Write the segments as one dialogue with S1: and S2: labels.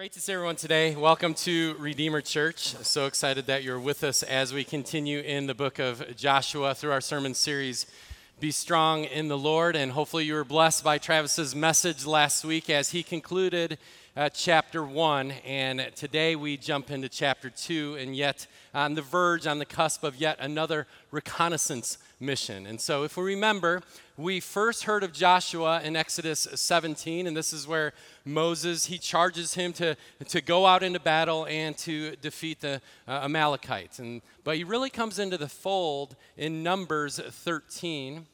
S1: Great to see everyone today. Welcome to Redeemer Church. So excited that you're with us as we continue in the book of Joshua through our sermon series, Be Strong in the Lord. And hopefully you were blessed by Travis's message last week as he concluded uh, chapter one. And today we jump into chapter two, and yet on the verge, on the cusp of yet another reconnaissance mission. And so, if we remember, we first heard of Joshua in Exodus 17, and this is where Moses he charges him to, to go out into battle and to defeat the uh, Amalekites. And but he really comes into the fold in Numbers 13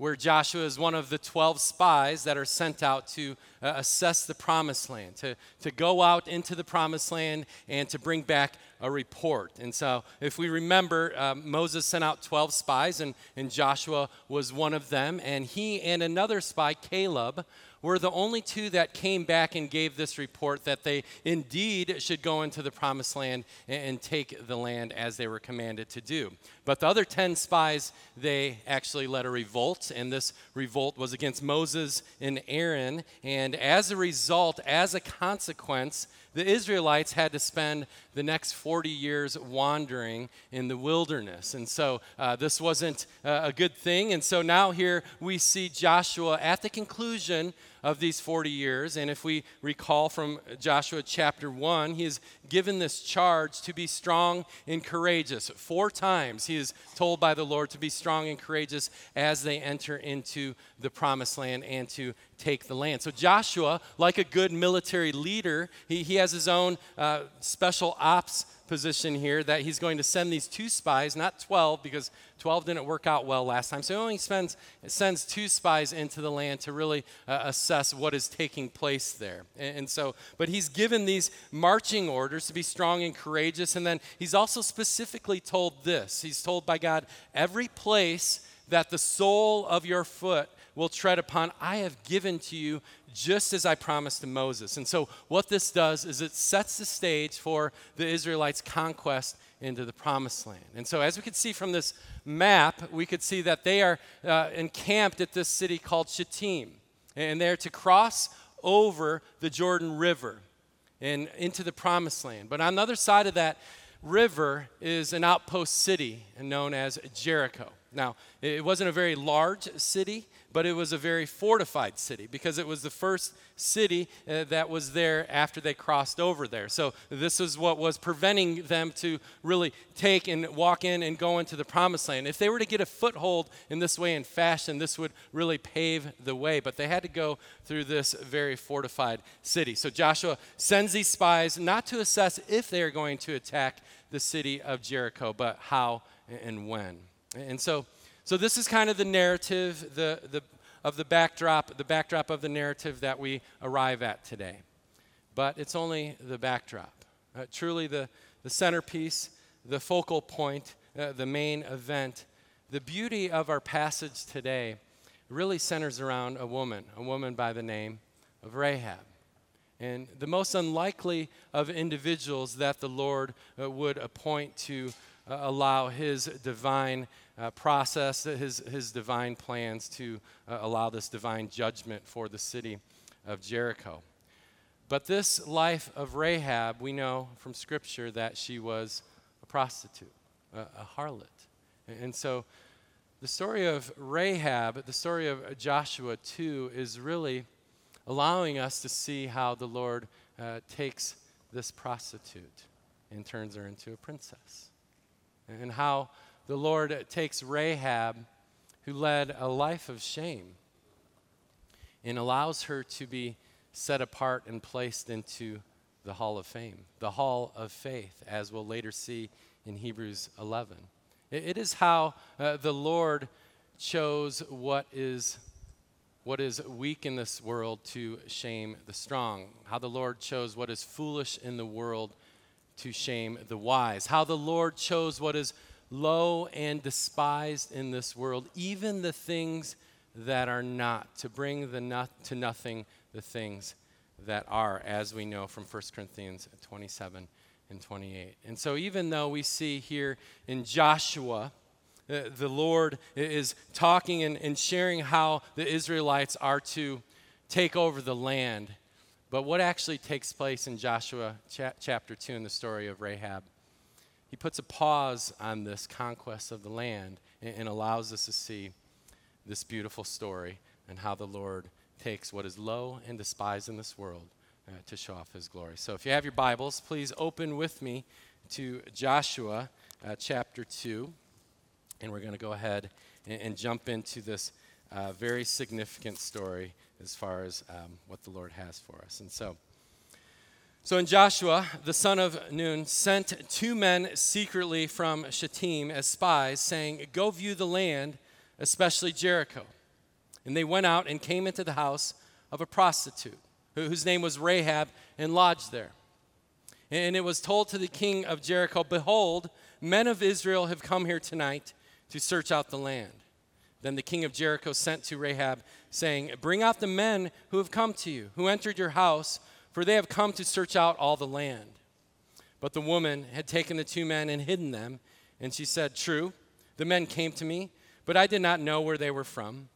S1: where Joshua is one of the 12 spies that are sent out to uh, assess the promised land, to, to go out into the promised land and to bring back a report. And so, if we remember, uh, Moses sent out 12 spies, and, and Joshua was one of them. And he and another spy, Caleb, were the only two that came back and gave this report that they indeed should go into the promised land and, take the land as they were commanded to do. But the other 10 spies, they actually led a revolt, and this revolt was against Moses and Aaron. And as a result, as a consequence, the Israelites had to spend the next 40 years wandering in the wilderness. And so uh, this wasn't uh, a good thing. And so now here we see Joshua at the conclusion of these 40 years. And if we recall from Joshua chapter 1, he is given this charge to be strong and courageous. Four times he is told by the Lord to be strong and courageous as they enter into the promised land and to take the land. So Joshua, like a good military leader, he, he has his own uh, special ops position here that he's going to send these two spies, not 12, because 12 didn't work out well last time. So he only spends, sends two spies into the land to really uh, assess what is taking place there. And, and so, but he's given these marching orders to be strong and courageous. And then he's also specifically told this He's told by God, every place that the sole of your foot will tread upon, I have given to you just as I promised to Moses. And so, what this does is it sets the stage for the Israelites' conquest into the promised land. And so, as we can see from this map, we could see that they are uh, encamped at this city called Shittim. And they're to cross over the Jordan River and into the promised land. But on the other side of that river is an outpost city known as Jericho. Now, it wasn't a very large city, but it was a very fortified city because it was the first city uh, that was there after they crossed over there. So this is what was preventing them to really take and walk in and go into the promised land. If they were to get a foothold in this way and fashion, this would really pave the way, but they had to go through this very fortified city. So Joshua sends these spies not to assess if they are going to attack the city of Jericho, but how and when. And so so this is kind of the narrative, the, the, of the backdrop, the backdrop of the narrative that we arrive at today. But it's only the backdrop. Uh, truly the, the centerpiece, the focal point, uh, the main event. The beauty of our passage today really centers around a woman, a woman by the name of Rahab. And the most unlikely of individuals that the Lord uh, would appoint to uh, allow his divine uh, process, his, his divine plans to uh, allow this divine judgment for the city of Jericho. But this life of Rahab, we know from Scripture that she was a prostitute, a, a harlot. And so the story of Rahab, the story of Joshua 2, is really allowing us to see how the Lord uh, takes this prostitute and turns her into a princess and how the Lord takes Rahab, who led a life of shame, and allows her to be set apart and placed into the Hall of Fame, the Hall of Faith, as we'll later see in Hebrews 11. it, is how uh, the Lord chose what is what is weak in this world to shame the strong, how the Lord chose what is foolish in the world to shame the wise. How the Lord chose what is low and despised in this world, even the things that are not, to bring the not, to nothing the things that are, as we know from 1 Corinthians 27 and 28. And so, even though we see here in Joshua, uh, the Lord is talking and, and sharing how the Israelites are to take over the land But what actually takes place in Joshua cha- chapter 2 in the story of Rahab? He puts a pause on this conquest of the land and, and allows us to see this beautiful story and how the Lord takes what is low and despised in this world uh, to show off his glory. So if you have your Bibles, please open with me to Joshua uh, chapter 2. And we're going to go ahead and, and, jump into this uh, very significant story as far as um, what the Lord has for us. And so, so in Joshua, the son of Nun sent two men secretly from Shittim as spies, saying, Go view the land, especially Jericho. And they went out and came into the house of a prostitute, whose name was Rahab, and lodged there. And it was told to the king of Jericho, Behold, men of Israel have come here tonight to search out the land. Then the king of Jericho sent to Rahab, saying, Bring out the men who have come to you, who entered your house, for they have come to search out all the land. But the woman had taken the two men and hidden them, and she said, True, the men came to me, but I did not know where they were from.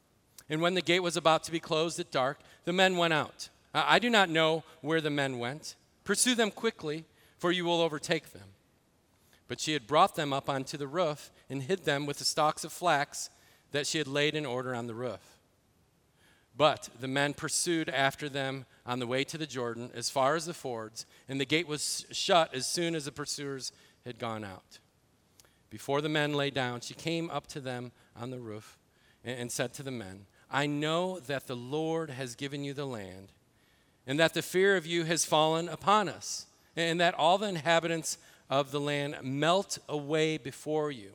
S1: And when the gate was about to be closed at dark, the men went out. I do not know where the men went. Pursue them quickly, for you will overtake them. But she had brought them up onto the roof and hid them with the stalks of flax that she had laid in order on the roof. But the men pursued after them on the way to the Jordan as far as the fords, and the gate was shut as soon as the pursuers had gone out. Before the men lay down, she came up to them on the roof and, said to the men, I know that the Lord has given you the land, and that the fear of you has fallen upon us, and that all the inhabitants of the land melt away before you.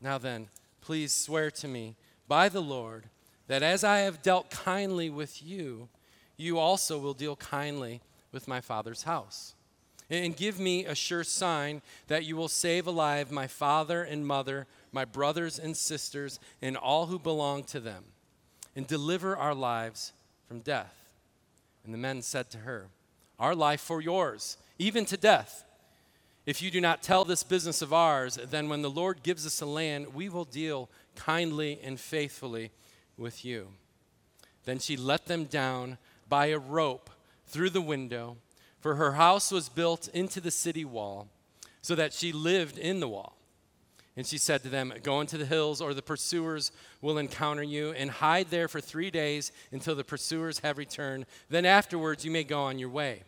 S1: Now then, please swear to me by the Lord that as I have dealt kindly with you, you also will deal kindly with my father's house. And give me a sure sign that you will save alive my father and mother, my brothers and sisters, and all who belong to them, and deliver our lives from death. And the men said to her, Our life for yours, even to death. If you do not tell this business of ours, then when the Lord gives us a land, we will deal kindly and faithfully with you. Then she let them down by a rope through the window, for her house was built into the city wall, so that she lived in the wall. And she said to them, Go into the hills, or the pursuers will encounter you, and hide there for three days until the pursuers have returned. Then afterwards you may go on your way.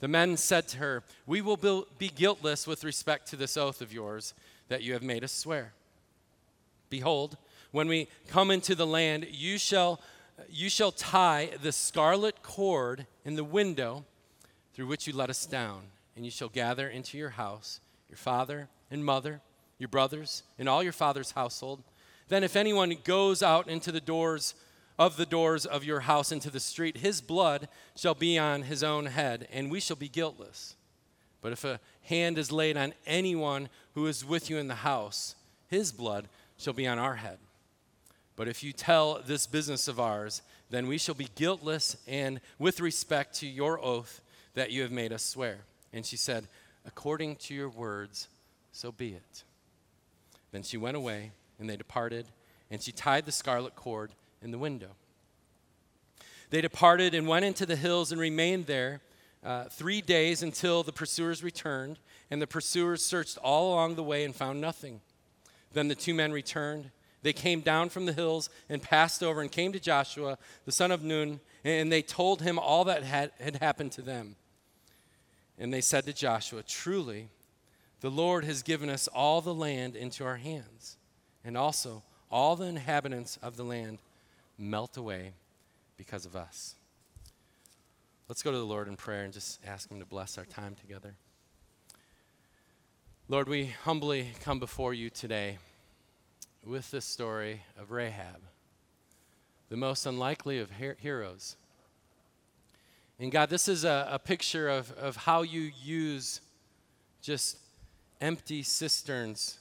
S1: The men said to her, We will be guiltless with respect to this oath of yours that you have made us swear. Behold, when we come into the land, you shall, you shall tie the scarlet cord in the window through which you let us down, and you shall gather into your house your father and mother, your brothers, and all your father's household. Then, if anyone goes out into the doors, of the doors of your house into the street, his blood shall be on his own head, and we shall be guiltless. But if a hand is laid on anyone who is with you in the house, his blood shall be on our head. But if you tell this business of ours, then we shall be guiltless and with respect to your oath that you have made us swear. And she said, According to your words, so be it. Then she went away, and they departed, and she tied the scarlet cord in the window. They departed and went into the hills and remained there uh, three days until the pursuers returned, and the pursuers searched all along the way and found nothing. Then the two men returned. They came down from the hills and passed over and came to Joshua, the son of Nun, and they told him all that had, had happened to them. And they said to Joshua, Truly, the Lord has given us all the land into our hands, and also all the inhabitants of the land melt away because of us. Let's go to the Lord in prayer and just ask Him to bless our time together. Lord, we humbly come before you today with this story of Rahab, the most unlikely of her- heroes. And God, this is a, a picture of, of how you use just empty cisterns,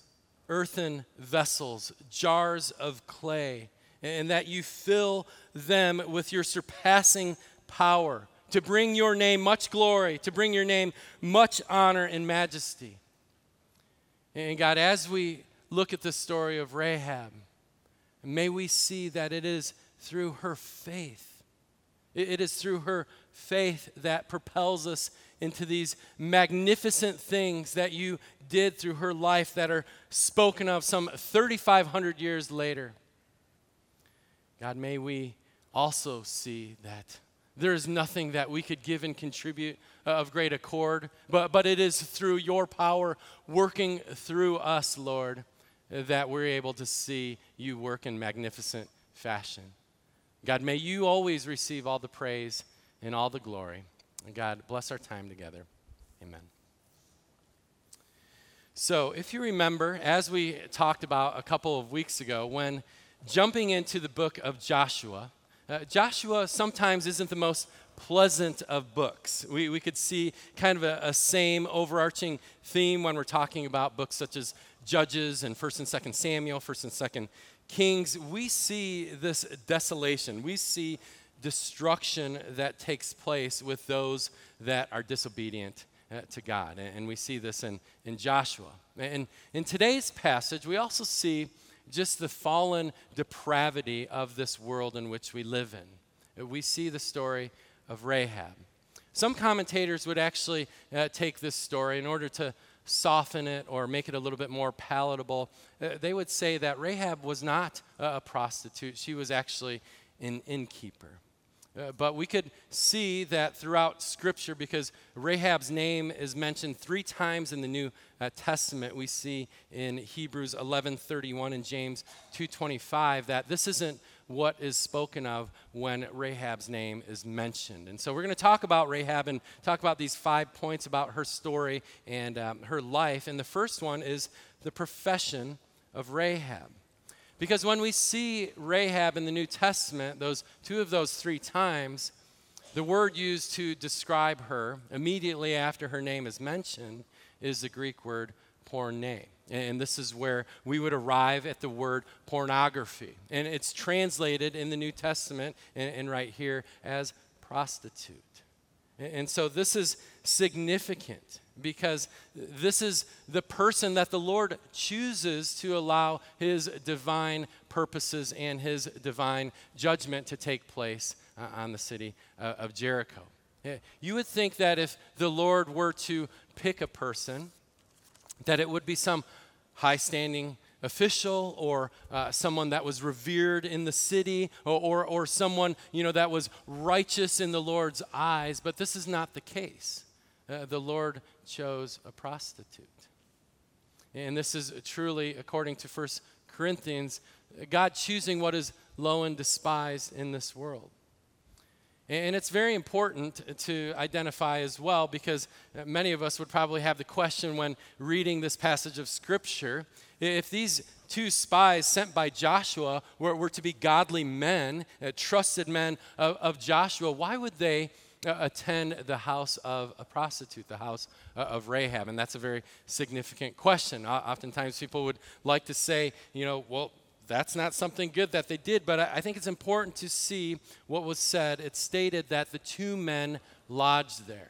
S1: earthen vessels, jars of clay, and that you fill them with your surpassing power to bring your name much glory, to bring your name much honor and majesty. And God, as we look at the story of Rahab, may we see that it is through her faith. It is through her faith that propels us into these magnificent things that you did through her life that are spoken of some 3,500 years later. God, may we also see that there is nothing that we could give and contribute uh, of great accord, but, but it is through your power working through us, Lord, that we're able to see you work in magnificent fashion. God, may you always receive all the praise and all the glory. And God, bless our time together. Amen. So, if you remember, as we talked about a couple of weeks ago, when jumping into the book of Joshua, uh, Joshua sometimes isn't the most pleasant of books. We, we could see kind of a, a, same overarching theme when we're talking about books such as Judges and 1st and 2nd Samuel, 1st and 2nd Kings. We see this desolation. We see destruction that takes place with those that are disobedient uh, to God. And, and, we see this in, in Joshua. And in today's passage, we also see just the fallen depravity of this world in which we live in. We see the story of Rahab. Some commentators would actually uh, take this story in order to soften it or make it a little bit more palatable. Uh, they would say that Rahab was not a prostitute, she was actually an innkeeper. Uh, but we could see that throughout Scripture, because Rahab's name is mentioned three times in the New uh, Testament. We see in Hebrews 11:31 and James 2:25 that this isn't what is spoken of when Rahab's name is mentioned. And so we're going to talk about Rahab and talk about these five points about her story and um, her life. And the first one is the profession of Rahab. Because when we see Rahab in the New Testament, those two of those three times, the word used to describe her immediately after her name is mentioned is the Greek word porne. And this is where we would arrive at the word pornography. And it's translated in the New Testament and, and right here as prostitute. And so this is significant because this is the person that the Lord chooses to allow his divine purposes and his divine judgment to take place uh, on the city uh, of Jericho. You would think that if the Lord were to pick a person, that it would be some high standing official or uh, someone that was revered in the city or, or, or someone you know that was righteous in the lord's eyes but this is not the case uh, the Lord chose a prostitute. And this is truly, according to 1 Corinthians, God choosing what is low and despised in this world. And it's very important to identify as well because many of us would probably have the question when reading this passage of Scripture if these two spies sent by Joshua were, were to be godly men, uh, trusted men of, of Joshua, why would they uh, attend the house of a prostitute, the house uh, of Rahab? And that's a very significant question. Uh, oftentimes people would like to say, you know, well, that's not something good that they did, but I, think it's important to see what was said. It stated that the two men lodged there.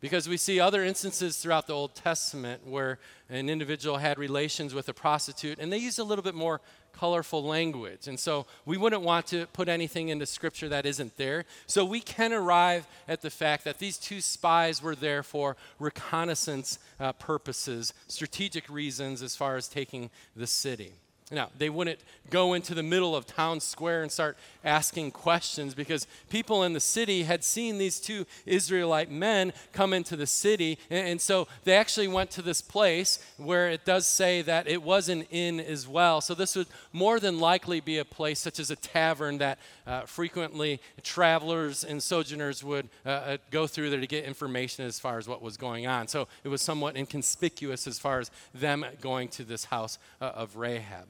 S1: Because we see other instances throughout the Old Testament where an individual had relations with a prostitute, and they used a little bit more colorful language. And so we wouldn't want to put anything into Scripture that isn't there. So we can arrive at the fact that these two spies were there for reconnaissance uh, purposes, strategic reasons as far as taking the city. Now, they wouldn't go into the middle of town square and start asking questions because people in the city had seen these two Israelite men come into the city. And, so they actually went to this place where it does say that it was an inn as well. So this would more than likely be a place such as a tavern that uh, frequently travelers and sojourners would uh, uh go through there to get information as far as what was going on. So it was somewhat inconspicuous as far as them going to this house uh, of Rahab.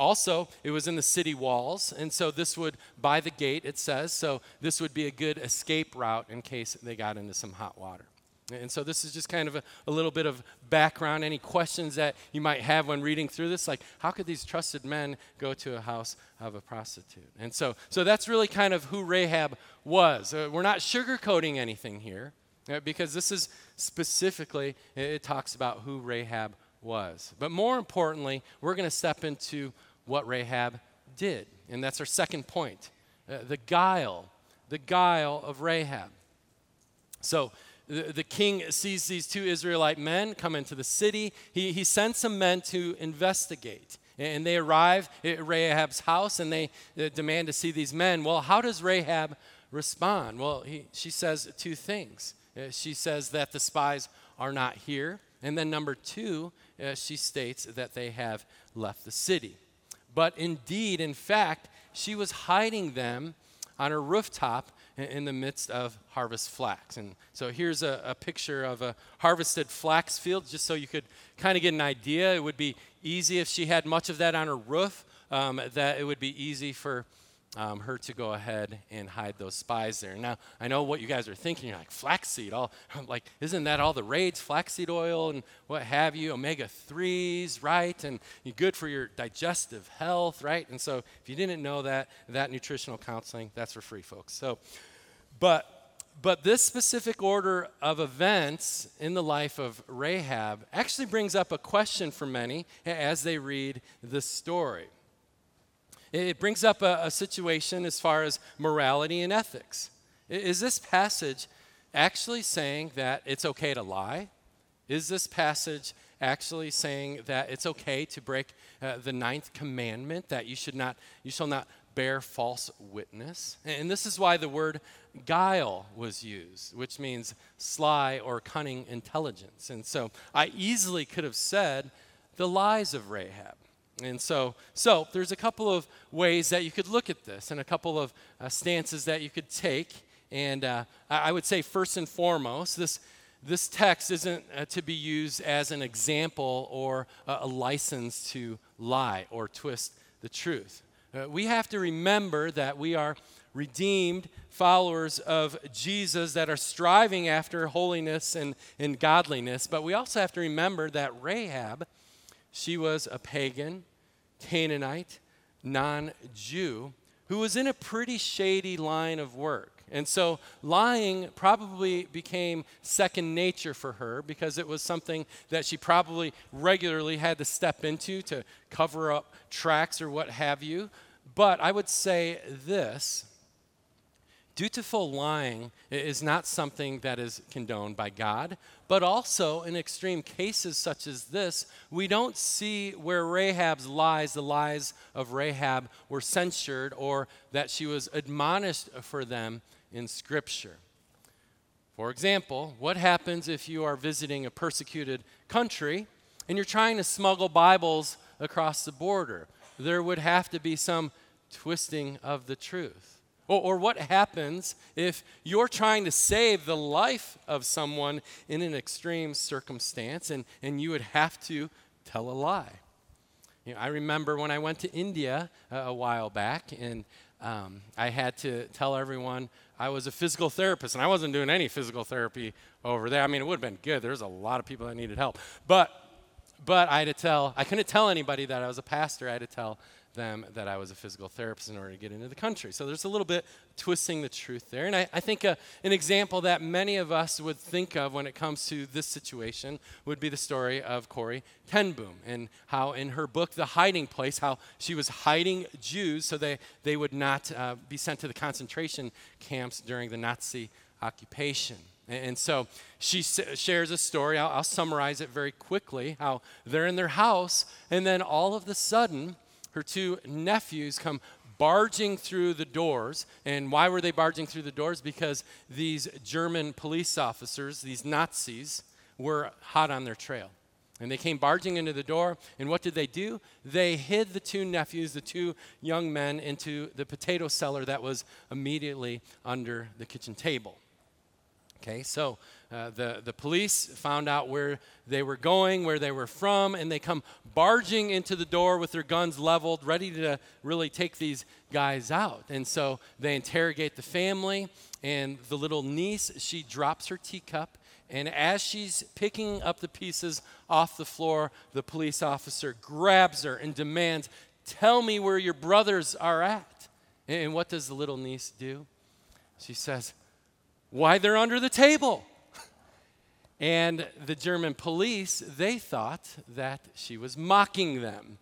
S1: Also, it was in the city walls, and so this would, by the gate, it says, so this would be a good escape route in case they got into some hot water. And so this is just kind of a, a, little bit of background. Any questions that you might have when reading through this, like how could these trusted men go to a house of a prostitute? And so, so that's really kind of who Rahab was. Uh, we're not sugarcoating anything here uh, because this is specifically it, it talks about who Rahab was. But more importantly, we're going to step into what Rahab did, and that's our second point: uh, the guile, the guile of Rahab. So the, the king sees these two Israelite men come into the city. He, he sends some men to investigate. And they arrive at Rahab's house and they uh, demand to see these men. Well, how does Rahab respond? Well, he, she says two things. Uh, she says that the spies are not here. And then, number two, uh, she states that they have left the city. But indeed, in fact, she was hiding them on her rooftop in the midst of harvest flax. And so here's a, a, picture of a harvested flax field, just so you could kind of get an idea. It would be easy if she had much of that on her roof, um, that it would be easy for um, her to go ahead and hide those spies there. Now, I know what you guys are thinking. You're like, flaxseed, all, like, isn't that all the rage? Flaxseed oil and what have you, omega 3s, right? And good for your digestive health, right? And so, if you didn't know that, that nutritional counseling, that's for free, folks. So, but but this specific order of events in the life of Rahab actually brings up a question for many as they read this story. It brings up a, a situation as far as morality and ethics. Is this passage actually saying that it's okay to lie? Is this passage actually saying that it's okay to break uh, the ninth commandment that you should not you shall not bear false witness? And this is why the word guile was used, which means sly or cunning intelligence. And so I easily could have said the lies of Rahab. And so, so there's a couple of ways that you could look at this and a couple of uh, stances that you could take. And uh, I would say, first and foremost, this, this text isn't uh, to be used as an example or a license to lie or twist the truth. Uh, we have to remember that we are redeemed followers of Jesus that are striving after holiness and, and godliness, but we also have to remember that Rahab, she was a pagan Canaanite, non Jew, who was in a pretty shady line of work. And so lying probably became second nature for her because it was something that she probably regularly had to step into to cover up tracks or what have you. But I would say this Dutiful lying is not something that is condoned by God, but also in extreme cases such as this, we don't see where Rahab's lies, the lies of Rahab, were censured or that she was admonished for them in Scripture. For example, what happens if you are visiting a persecuted country and you're trying to smuggle Bibles across the border? There would have to be some twisting of the truth. Or, or what happens if you're trying to save the life of someone in an extreme circumstance and, and you would have to tell a lie? You know, I remember when I went to India uh, a while back and um, I had to tell everyone I was a physical therapist, and I wasn't doing any physical therapy over there. I mean, it would have been good. There's a lot of people that needed help, but but I had to tell. I couldn't tell anybody that I was a pastor. I had to tell them that I was a physical therapist in order to get into the country. So there's a little bit twisting the truth there. And I, I think a, uh, an example that many of us would think of when it comes to this situation would be the story of Corrie ten Boom and how in her book, The Hiding Place, how she was hiding Jews so they, they would not uh, be sent to the concentration camps during the Nazi occupation. And so she shares a story. I'll, I'll, summarize it very quickly how they're in their house, and then all of the sudden, her two nephews come barging through the doors. And why were they barging through the doors? Because these German police officers, these Nazis, were hot on their trail. And they came barging into the door, and what did they do? They hid the two nephews, the two young men, into the potato cellar that was immediately under the kitchen table. Okay, so uh, the, the police found out where they were going, where they were from, and they come barging into the door with their guns leveled, ready to really take these guys out. And so they interrogate the family, and the little niece, she drops her teacup. And as she's picking up the pieces off the floor, the police officer grabs her and demands, Tell me where your brothers are at. And what does the little niece do? She says, Why, they're under the table. And the German police, they thought that she was mocking them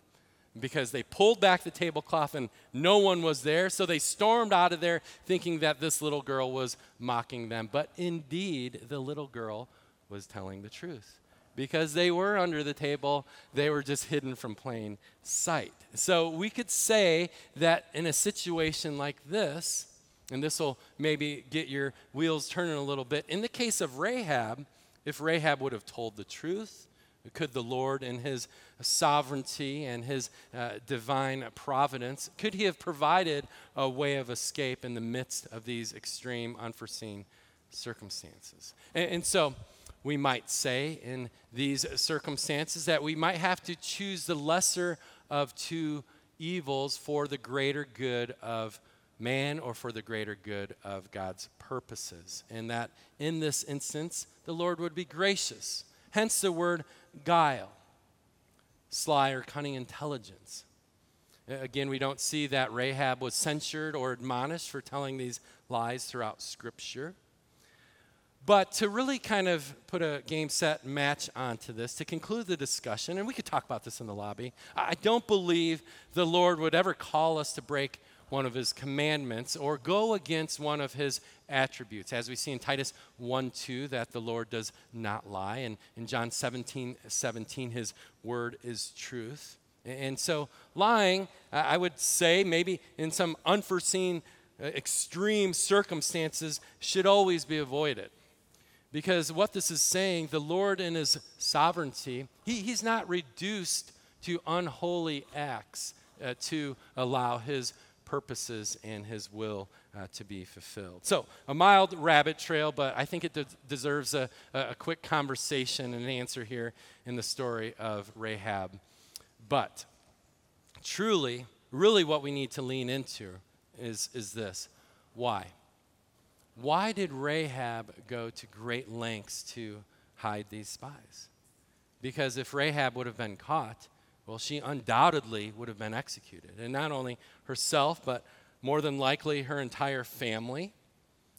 S1: because they pulled back the tablecloth and no one was there. So they stormed out of there thinking that this little girl was mocking them. But indeed, the little girl was telling the truth because they were under the table, they were just hidden from plain sight. So we could say that in a situation like this, and this will maybe get your wheels turning a little bit, in the case of Rahab, if Rahab would have told the truth, could the Lord, in his sovereignty and his uh, divine providence, could he have provided a way of escape in the midst of these extreme, unforeseen circumstances? And, and so we might say in these circumstances that we might have to choose the lesser of two evils for the greater good of man or for the greater good of God's purposes. And that in this instance, the Lord would be gracious. Hence the word guile, sly or cunning intelligence. Again, we don't see that Rahab was censured or admonished for telling these lies throughout Scripture. But to really kind of put a game set match onto this, to conclude the discussion, and we could talk about this in the lobby, I don't believe the Lord would ever call us to break one of his commandments or go against one of his attributes. As we see in Titus 1 2, that the Lord does not lie. And in John 17 17, his word is truth. And so, lying, I would say, maybe in some unforeseen, uh, extreme circumstances, should always be avoided. Because what this is saying, the Lord in his sovereignty, he, he's not reduced to unholy acts uh, to allow his purposes and his will uh, to be fulfilled. So, a mild rabbit trail, but I think it de- deserves a, a quick conversation and an answer here in the story of Rahab. But truly, really, what we need to lean into is, is this why? Why did Rahab go to great lengths to hide these spies? Because if Rahab would have been caught, well, she undoubtedly would have been executed. And not only herself, but more than likely her entire family.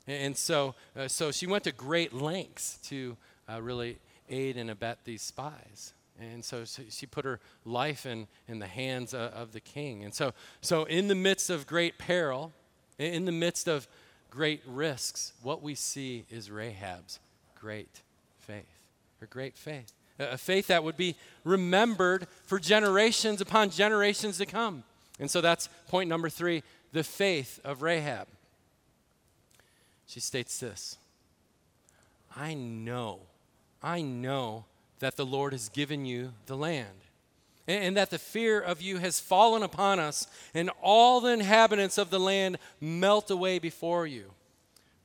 S1: And so, uh, so she went to great lengths to uh, really aid and abet these spies. And so, she put her life in, in the hands of, of the king. And so, so, in the midst of great peril, in the midst of great risks, what we see is Rahab's great faith. Her great faith a faith that would be remembered for generations upon generations to come. And so that's point number three the faith of Rahab. She states this I know, I know that the Lord has given you the land, and, and that the fear of you has fallen upon us, and all the inhabitants of the land melt away before you.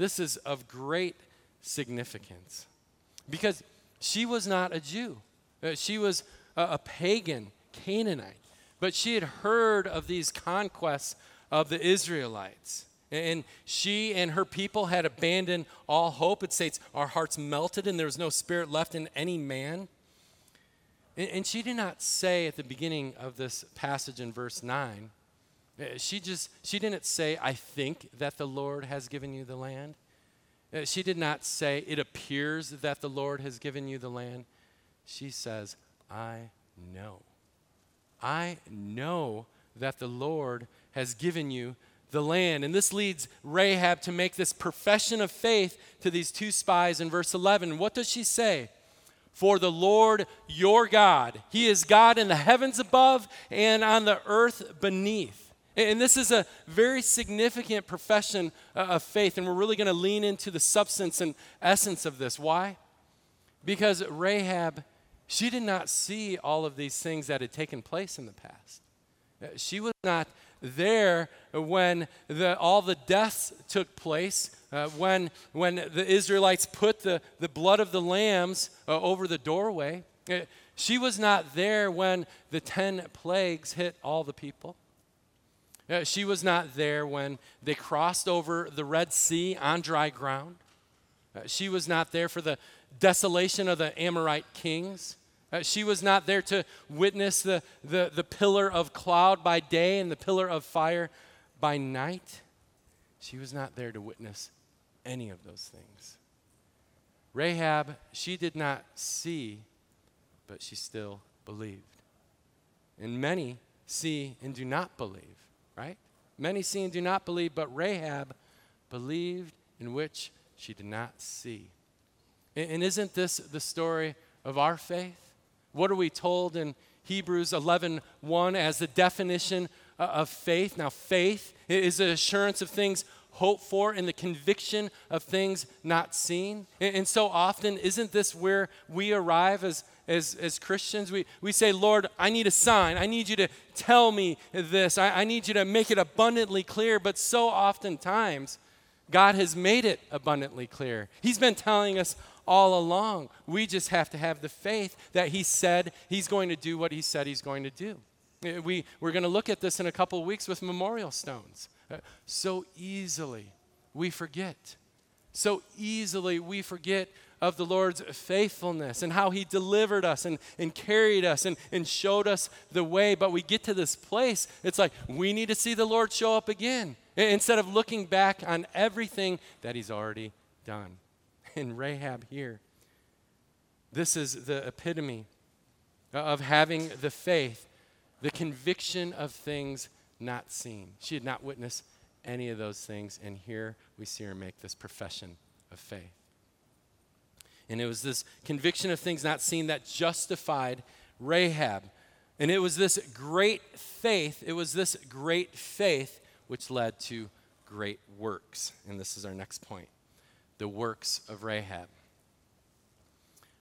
S1: This is of great significance because she was not a Jew, uh, she was a, a pagan Canaanite, but she had heard of these conquests of the Israelites. And she and her people had abandoned all hope. It states, Our hearts melted, and there was no spirit left in any man. And, she did not say at the beginning of this passage in verse 9, uh, she just, she didn't say, I think that the Lord has given you the land. Uh, she did not say, It appears that the Lord has given you the land. She says, I know. I know that the Lord has given you the land. And this leads Rahab to make this profession of faith to these two spies in verse 11. What does she say? For the Lord your God, He is God in the heavens above and on the earth beneath. And this is a very significant profession uh, of faith, and we're really going to lean into the substance and essence of this. Why? Because Rahab, she did not see all of these things that had taken place in the past. Uh, she was not there when the, all the deaths took place, uh, when, when the Israelites put the, the blood of the lambs uh, over the doorway. Uh, she was not there when the 10 plagues hit all the people. Uh, she was not there when they crossed over the Red Sea on dry ground. Uh, she was not there for the desolation of the Amorite kings. Uh, she was not there to witness the, the, the pillar of cloud by day and the pillar of fire by night. She was not there to witness any of those things. Rahab, she did not see, but she still believed. And many see and do not believe, right? Many see and do not believe, but Rahab believed in which she did not see. And, isn't this the story of our faith? What are we told in Hebrews 11 1 as the definition of faith? Now, faith is the assurance of things hoped for and the conviction of things not seen. And, so often, isn't this where we arrive as, as, as Christians? We, we say, Lord, I need a sign. I need you to tell me this. I, I need you to make it abundantly clear. But so oftentimes, God has made it abundantly clear. He's been telling us all along. We just have to have the faith that He said He's going to do what He said He's going to do. Uh, we, we're going to look at this in a couple weeks with memorial stones. Uh, so easily we forget. So easily we forget of the Lord's faithfulness and how He delivered us and, and carried us and, and showed us the way. But we get to this place, it's like we need to see the Lord show up again instead of looking back on everything that He's already done. in Rahab here. This is the epitome of having the faith, the conviction of things not seen. She had not witnessed any of those things, and here we see her make this profession of faith. And it was this conviction of things not seen that justified Rahab. And it was this great faith, it was this great faith which led to great works. And this is our next point the works of Rahab.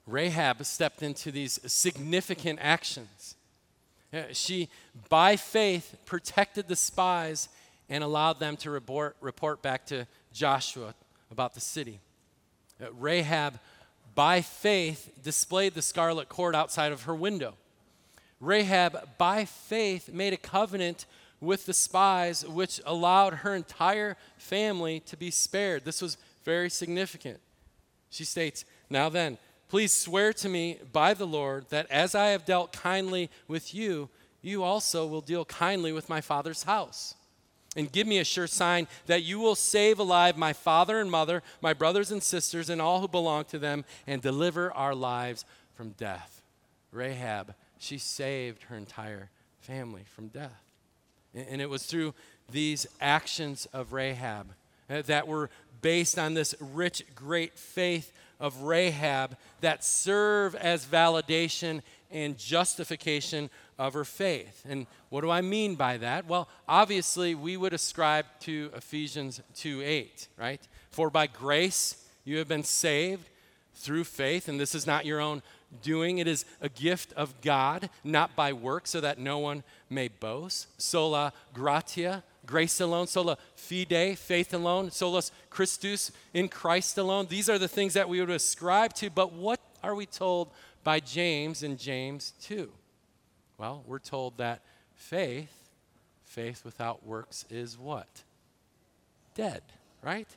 S1: Rahab stepped into these significant actions. She, by faith, protected the spies and allowed them to report, report back to Joshua about the city. Uh, Rahab, by faith, displayed the scarlet cord outside of her window. Rahab, by faith, made a covenant with the spies, which allowed her entire family to be spared. This was very significant. She states, Now then, please swear to me by the Lord that as I have dealt kindly with you, you also will deal kindly with my father's house. And give me a sure sign that you will save alive my father and mother, my brothers and sisters, and all who belong to them, and deliver our lives from death. Rahab, she saved her entire family from death. And it was through these actions of Rahab uh, that were based on this rich, great faith of Rahab that serve as validation and justification of her faith. And what do I mean by that? Well, obviously, we would ascribe to Ephesians 2 8, right? For by grace you have been saved through faith, and this is not your own doing. It is a gift of God, not by work, so that no one may boast. Sola gratia, grace alone, sola fide, faith alone, solus Christus, in Christ alone. These are the things that we would ascribe to, but what are we told by James in James 2? Well, we're told that faith, faith without works is what? Dead, right?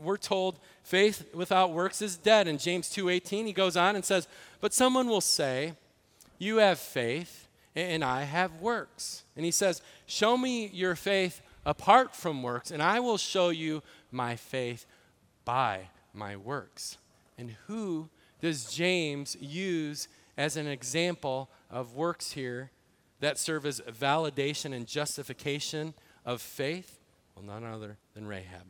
S1: We're told faith without works is dead. In James 2:18, he goes on and says, "But someone will say, you have faith and I have works." And he says, "Show me your faith apart from works, and I will show you my faith by my works." And who does James use as an example of works here that serve as validation and justification of faith? Well, none other than Rahab.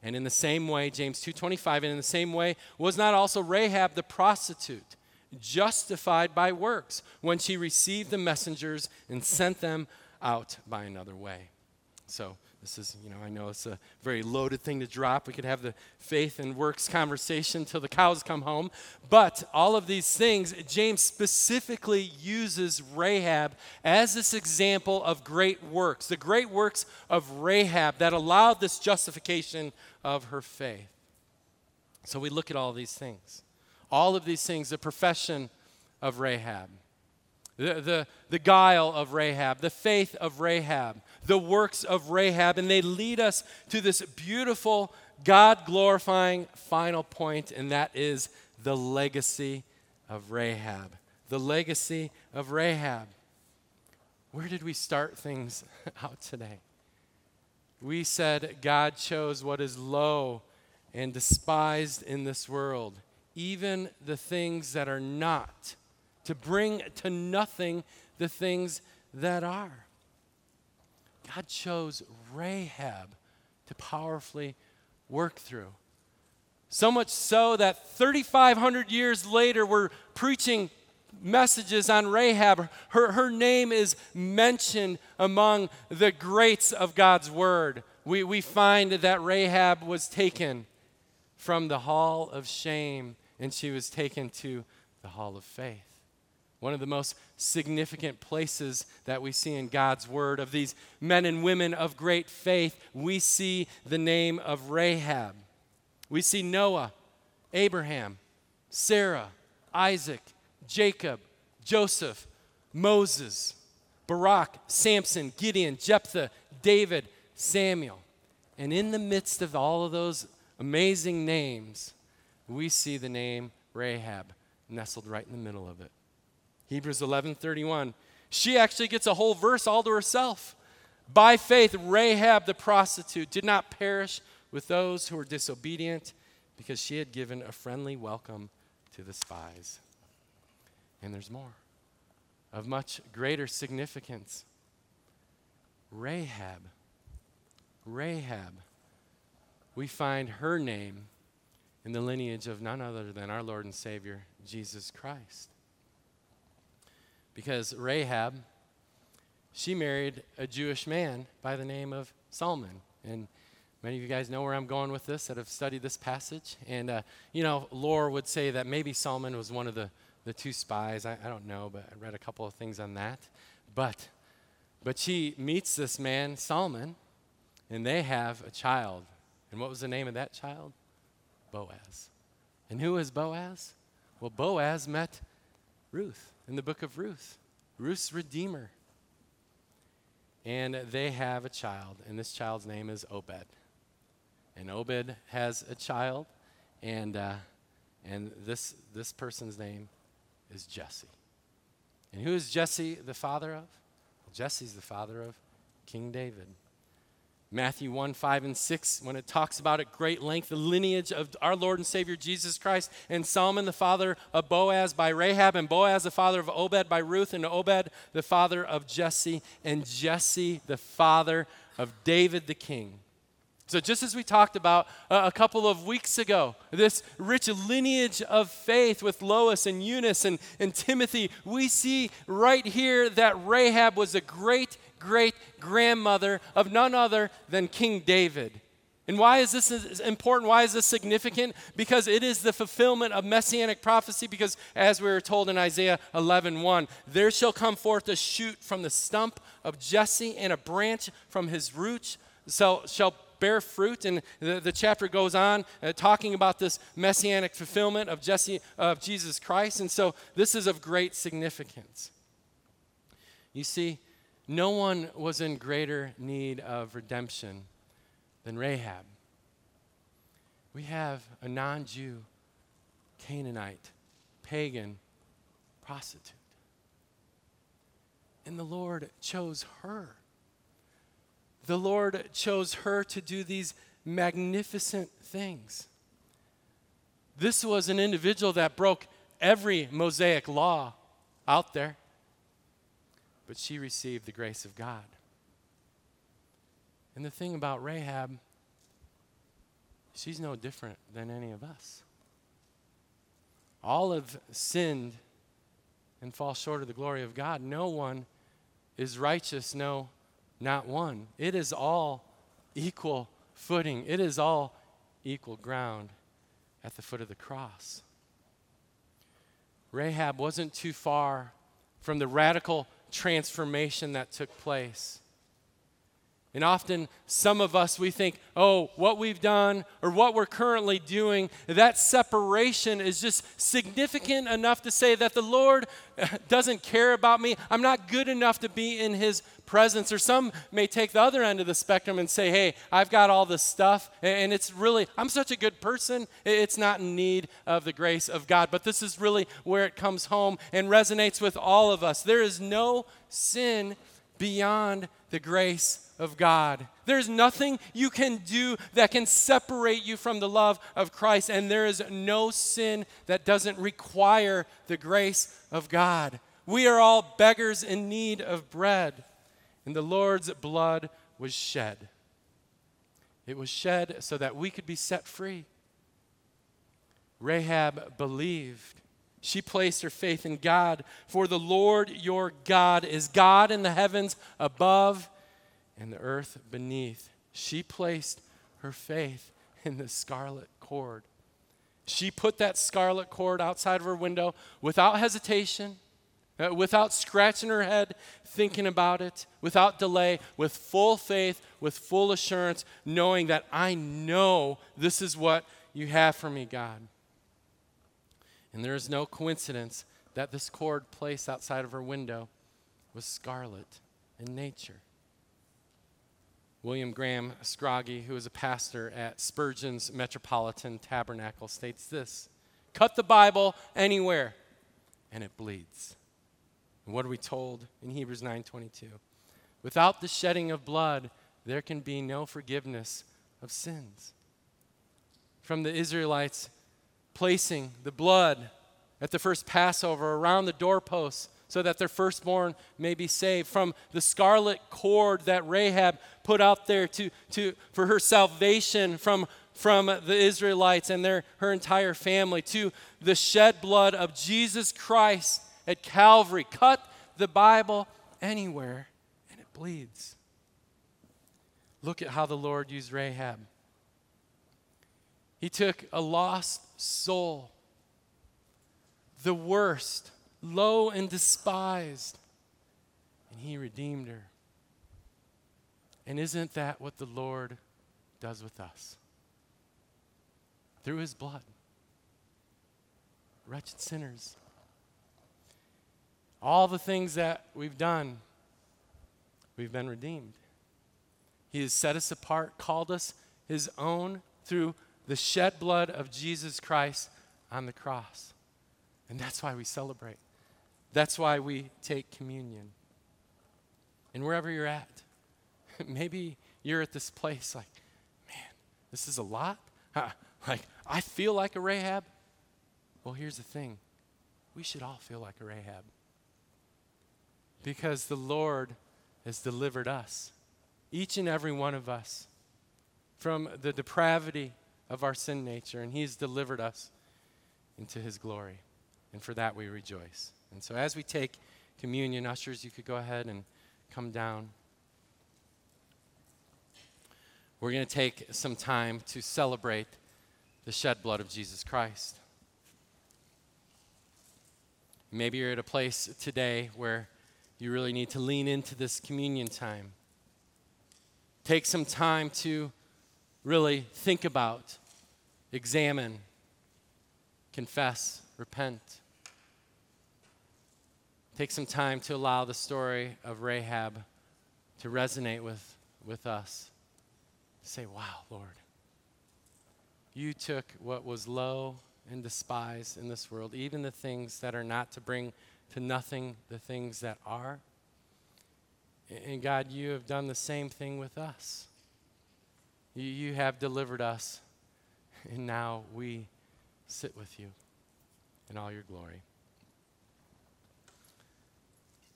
S1: And in the same way, James 2:25, and in the same way was not also Rahab the prostitute justified by works when she received the messengers and sent them out by another way. So, this is, you know, I know it's a very loaded thing to drop. We could have the faith and works conversation till the cows come home. But all of these things, James specifically uses Rahab as this example of great works, the great works of Rahab that allowed this justification of her faith. So we look at all these things. All of these things, the profession of Rahab, the, the, the guile of Rahab, the faith of Rahab, the works of Rahab, and they lead us to this beautiful, God glorifying final point, and that is the legacy of Rahab. The legacy of Rahab. Where did we start things out today? We said God chose what is low and despised in this world, even the things that are not, to bring to nothing the things that are. God chose Rahab to powerfully work through. So much so that 3,500 years later, we're preaching messages on Rahab. Her, her name is mentioned among the greats of God's word. We, we find that Rahab was taken from the hall of shame and she was taken to the hall of faith. One of the most significant places that we see in God's word of these men and women of great faith, we see the name of Rahab. We see Noah, Abraham, Sarah, Isaac, Jacob, Joseph, Moses, Barak, Samson, Gideon, Jephthah, David, Samuel. And in the midst of all of those amazing names, we see the name Rahab nestled right in the middle of it. Hebrews 11:31. She actually gets a whole verse all to herself. By faith Rahab the prostitute did not perish with those who were disobedient because she had given a friendly welcome to the spies. And there's more of much greater significance. Rahab. Rahab. We find her name in the lineage of none other than our Lord and Savior, Jesus Christ. Because Rahab, she married a Jewish man by the name of Salmon. And many of you guys know where I'm going with this that have studied this passage. And, uh, you know, lore would say that maybe Salmon was one of the the two spies. I, I don't know, but I read a couple of things on that. But, but she meets this man, Salmon, and they have a child. And what was the name of that child? Boaz. And who is Boaz? Well, Boaz met Ruth in the book of Ruth, Ruth's Redeemer. And they have a child, and this child's name is Obed. And Obed has a child, and, uh, and this, this person's name is Jesse. And who is Jesse the father of? Jesse's the father of King David. Matthew 1 5 and 6, when it talks about at great length the lineage of our Lord and Savior Jesus Christ, and Salmon the father of Boaz by Rahab, and Boaz the father of Obed by Ruth, and Obed the father of Jesse, and Jesse the father of David the king. So, just as we talked about a couple of weeks ago, this rich lineage of faith with Lois and Eunice and, and Timothy, we see right here that Rahab was a great, great grandmother of none other than King David. And why is this important? Why is this significant? Because it is the fulfillment of messianic prophecy. Because as we were told in Isaiah 11 1, there shall come forth a shoot from the stump of Jesse, and a branch from his roots so shall bear fruit. And the, the chapter goes on uh, talking about this messianic fulfillment of, Jesse, of Jesus Christ. And so this is of great significance. You see, no one was in greater need of redemption than Rahab. We have a non Jew, Canaanite, pagan prostitute. And the Lord chose her the Lord chose her to do these magnificent things. This was an individual that broke every Mosaic law out there, but she received the grace of God. And the thing about Rahab, she's no different than any of us. All have sinned and fall short of the glory of God. No one is righteous, no, not one. It is all equal footing, it is all equal ground at the foot of the cross. Rahab wasn't too far from the radical transformation that took place. And often, some of us, we think, oh, what we've done or what we're currently doing, that separation is just significant enough to say that the Lord doesn't care about me. I'm not good enough to be in His presence. Or some may take the other end of the spectrum and say, hey, I've got all this stuff, and it's really, I'm such a good person, it's not in need of the grace of God. But this is really where it comes home and resonates with all of us. There is no sin beyond the grace of God. There's nothing you can do that can separate you from the love of Christ, and there is no sin that doesn't require the grace of God. We are all beggars in need of bread, and the Lord's blood was shed. It was shed so that we could be set free. Rahab believed. She placed her faith in God, for the Lord your God is God in the heavens above and the earth beneath. She placed her faith in the scarlet cord. She put that scarlet cord outside of her window without hesitation, uh, without scratching her head thinking about it, without delay, with full faith, with full assurance, knowing that I know this is what you have for me, God. And there is no coincidence that this cord placed outside of her window was scarlet in nature. William Graham Scroggie, who is a pastor at Spurgeon's Metropolitan Tabernacle, states this Cut the Bible anywhere, and it bleeds. And what are we told in Hebrews 9:22? Without the shedding of blood, there can be no forgiveness of sins. From the Israelites placing the blood at the first Passover around the doorposts so that their firstborn may be saved. From the scarlet cord that Rahab put out there to, to, for her salvation from, from the Israelites and their, her entire family, to the shed blood of Jesus Christ at Calvary. Cut the Bible anywhere and it bleeds. Look at how the Lord used Rahab. He took a lost soul, the worst, low and despised, and he redeemed her. And isn't that what the Lord does with us? Through his blood. Wretched sinners. All the things that we've done, we've been redeemed. He has set us apart, called us his own through the shed blood of Jesus Christ on the cross. And that's why we celebrate. That's why we take communion. And wherever you're at, maybe you're at this place like, man, this is a lot. like, I feel like a Rahab. Well, here's the thing we should all feel like a Rahab. Because the Lord has delivered us, each and every one of us, from the depravity of our sin nature, and He's delivered us into His glory. And for that we rejoice. And so as we take communion, ushers, you could go ahead and come down. We're going to take some time to celebrate the shed blood of Jesus Christ. Maybe you're at a place today where you really need to lean into this communion time. Take some time to really think about, examine, confess, repent. Take some time to allow the story of Rahab to resonate with, with us. Say, wow, Lord, you took what was low and despised in this world, even the things that are not to bring to nothing the things that are. And God, you have done the same thing with us. You, you have delivered us, and now we sit with you in all your glory.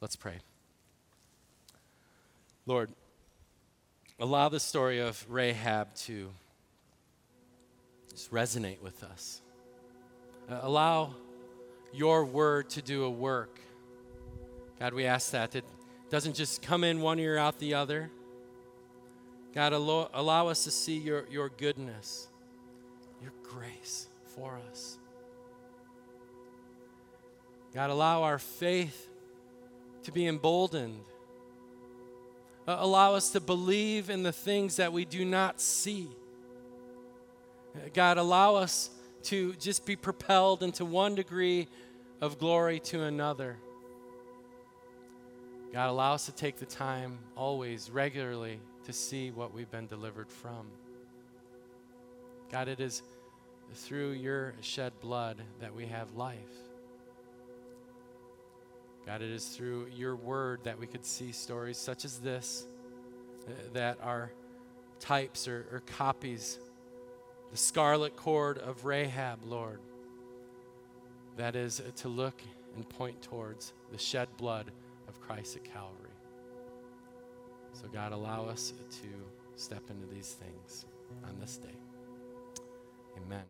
S1: Let's pray. Lord, allow the story of Rahab to just resonate with us. Uh, allow your word to do a work. God, we ask that. It doesn't just come in one ear, out the other. God, allow, allow us to see your, your goodness, your grace for us. God, allow our faith to be emboldened. Uh, allow us to believe in the things that we do not see. God, allow us to just be propelled into one degree of glory to another. God, allow us to take the time always, regularly, to see what we've been delivered from. God, it is through your shed blood that we have life. God, it is through your word that we could see stories such as this uh, that are types or, or copies. The scarlet cord of Rahab, Lord, that is to look and point towards the shed blood of Christ at Calvary. So, God, allow us to step into these things on this day. Amen.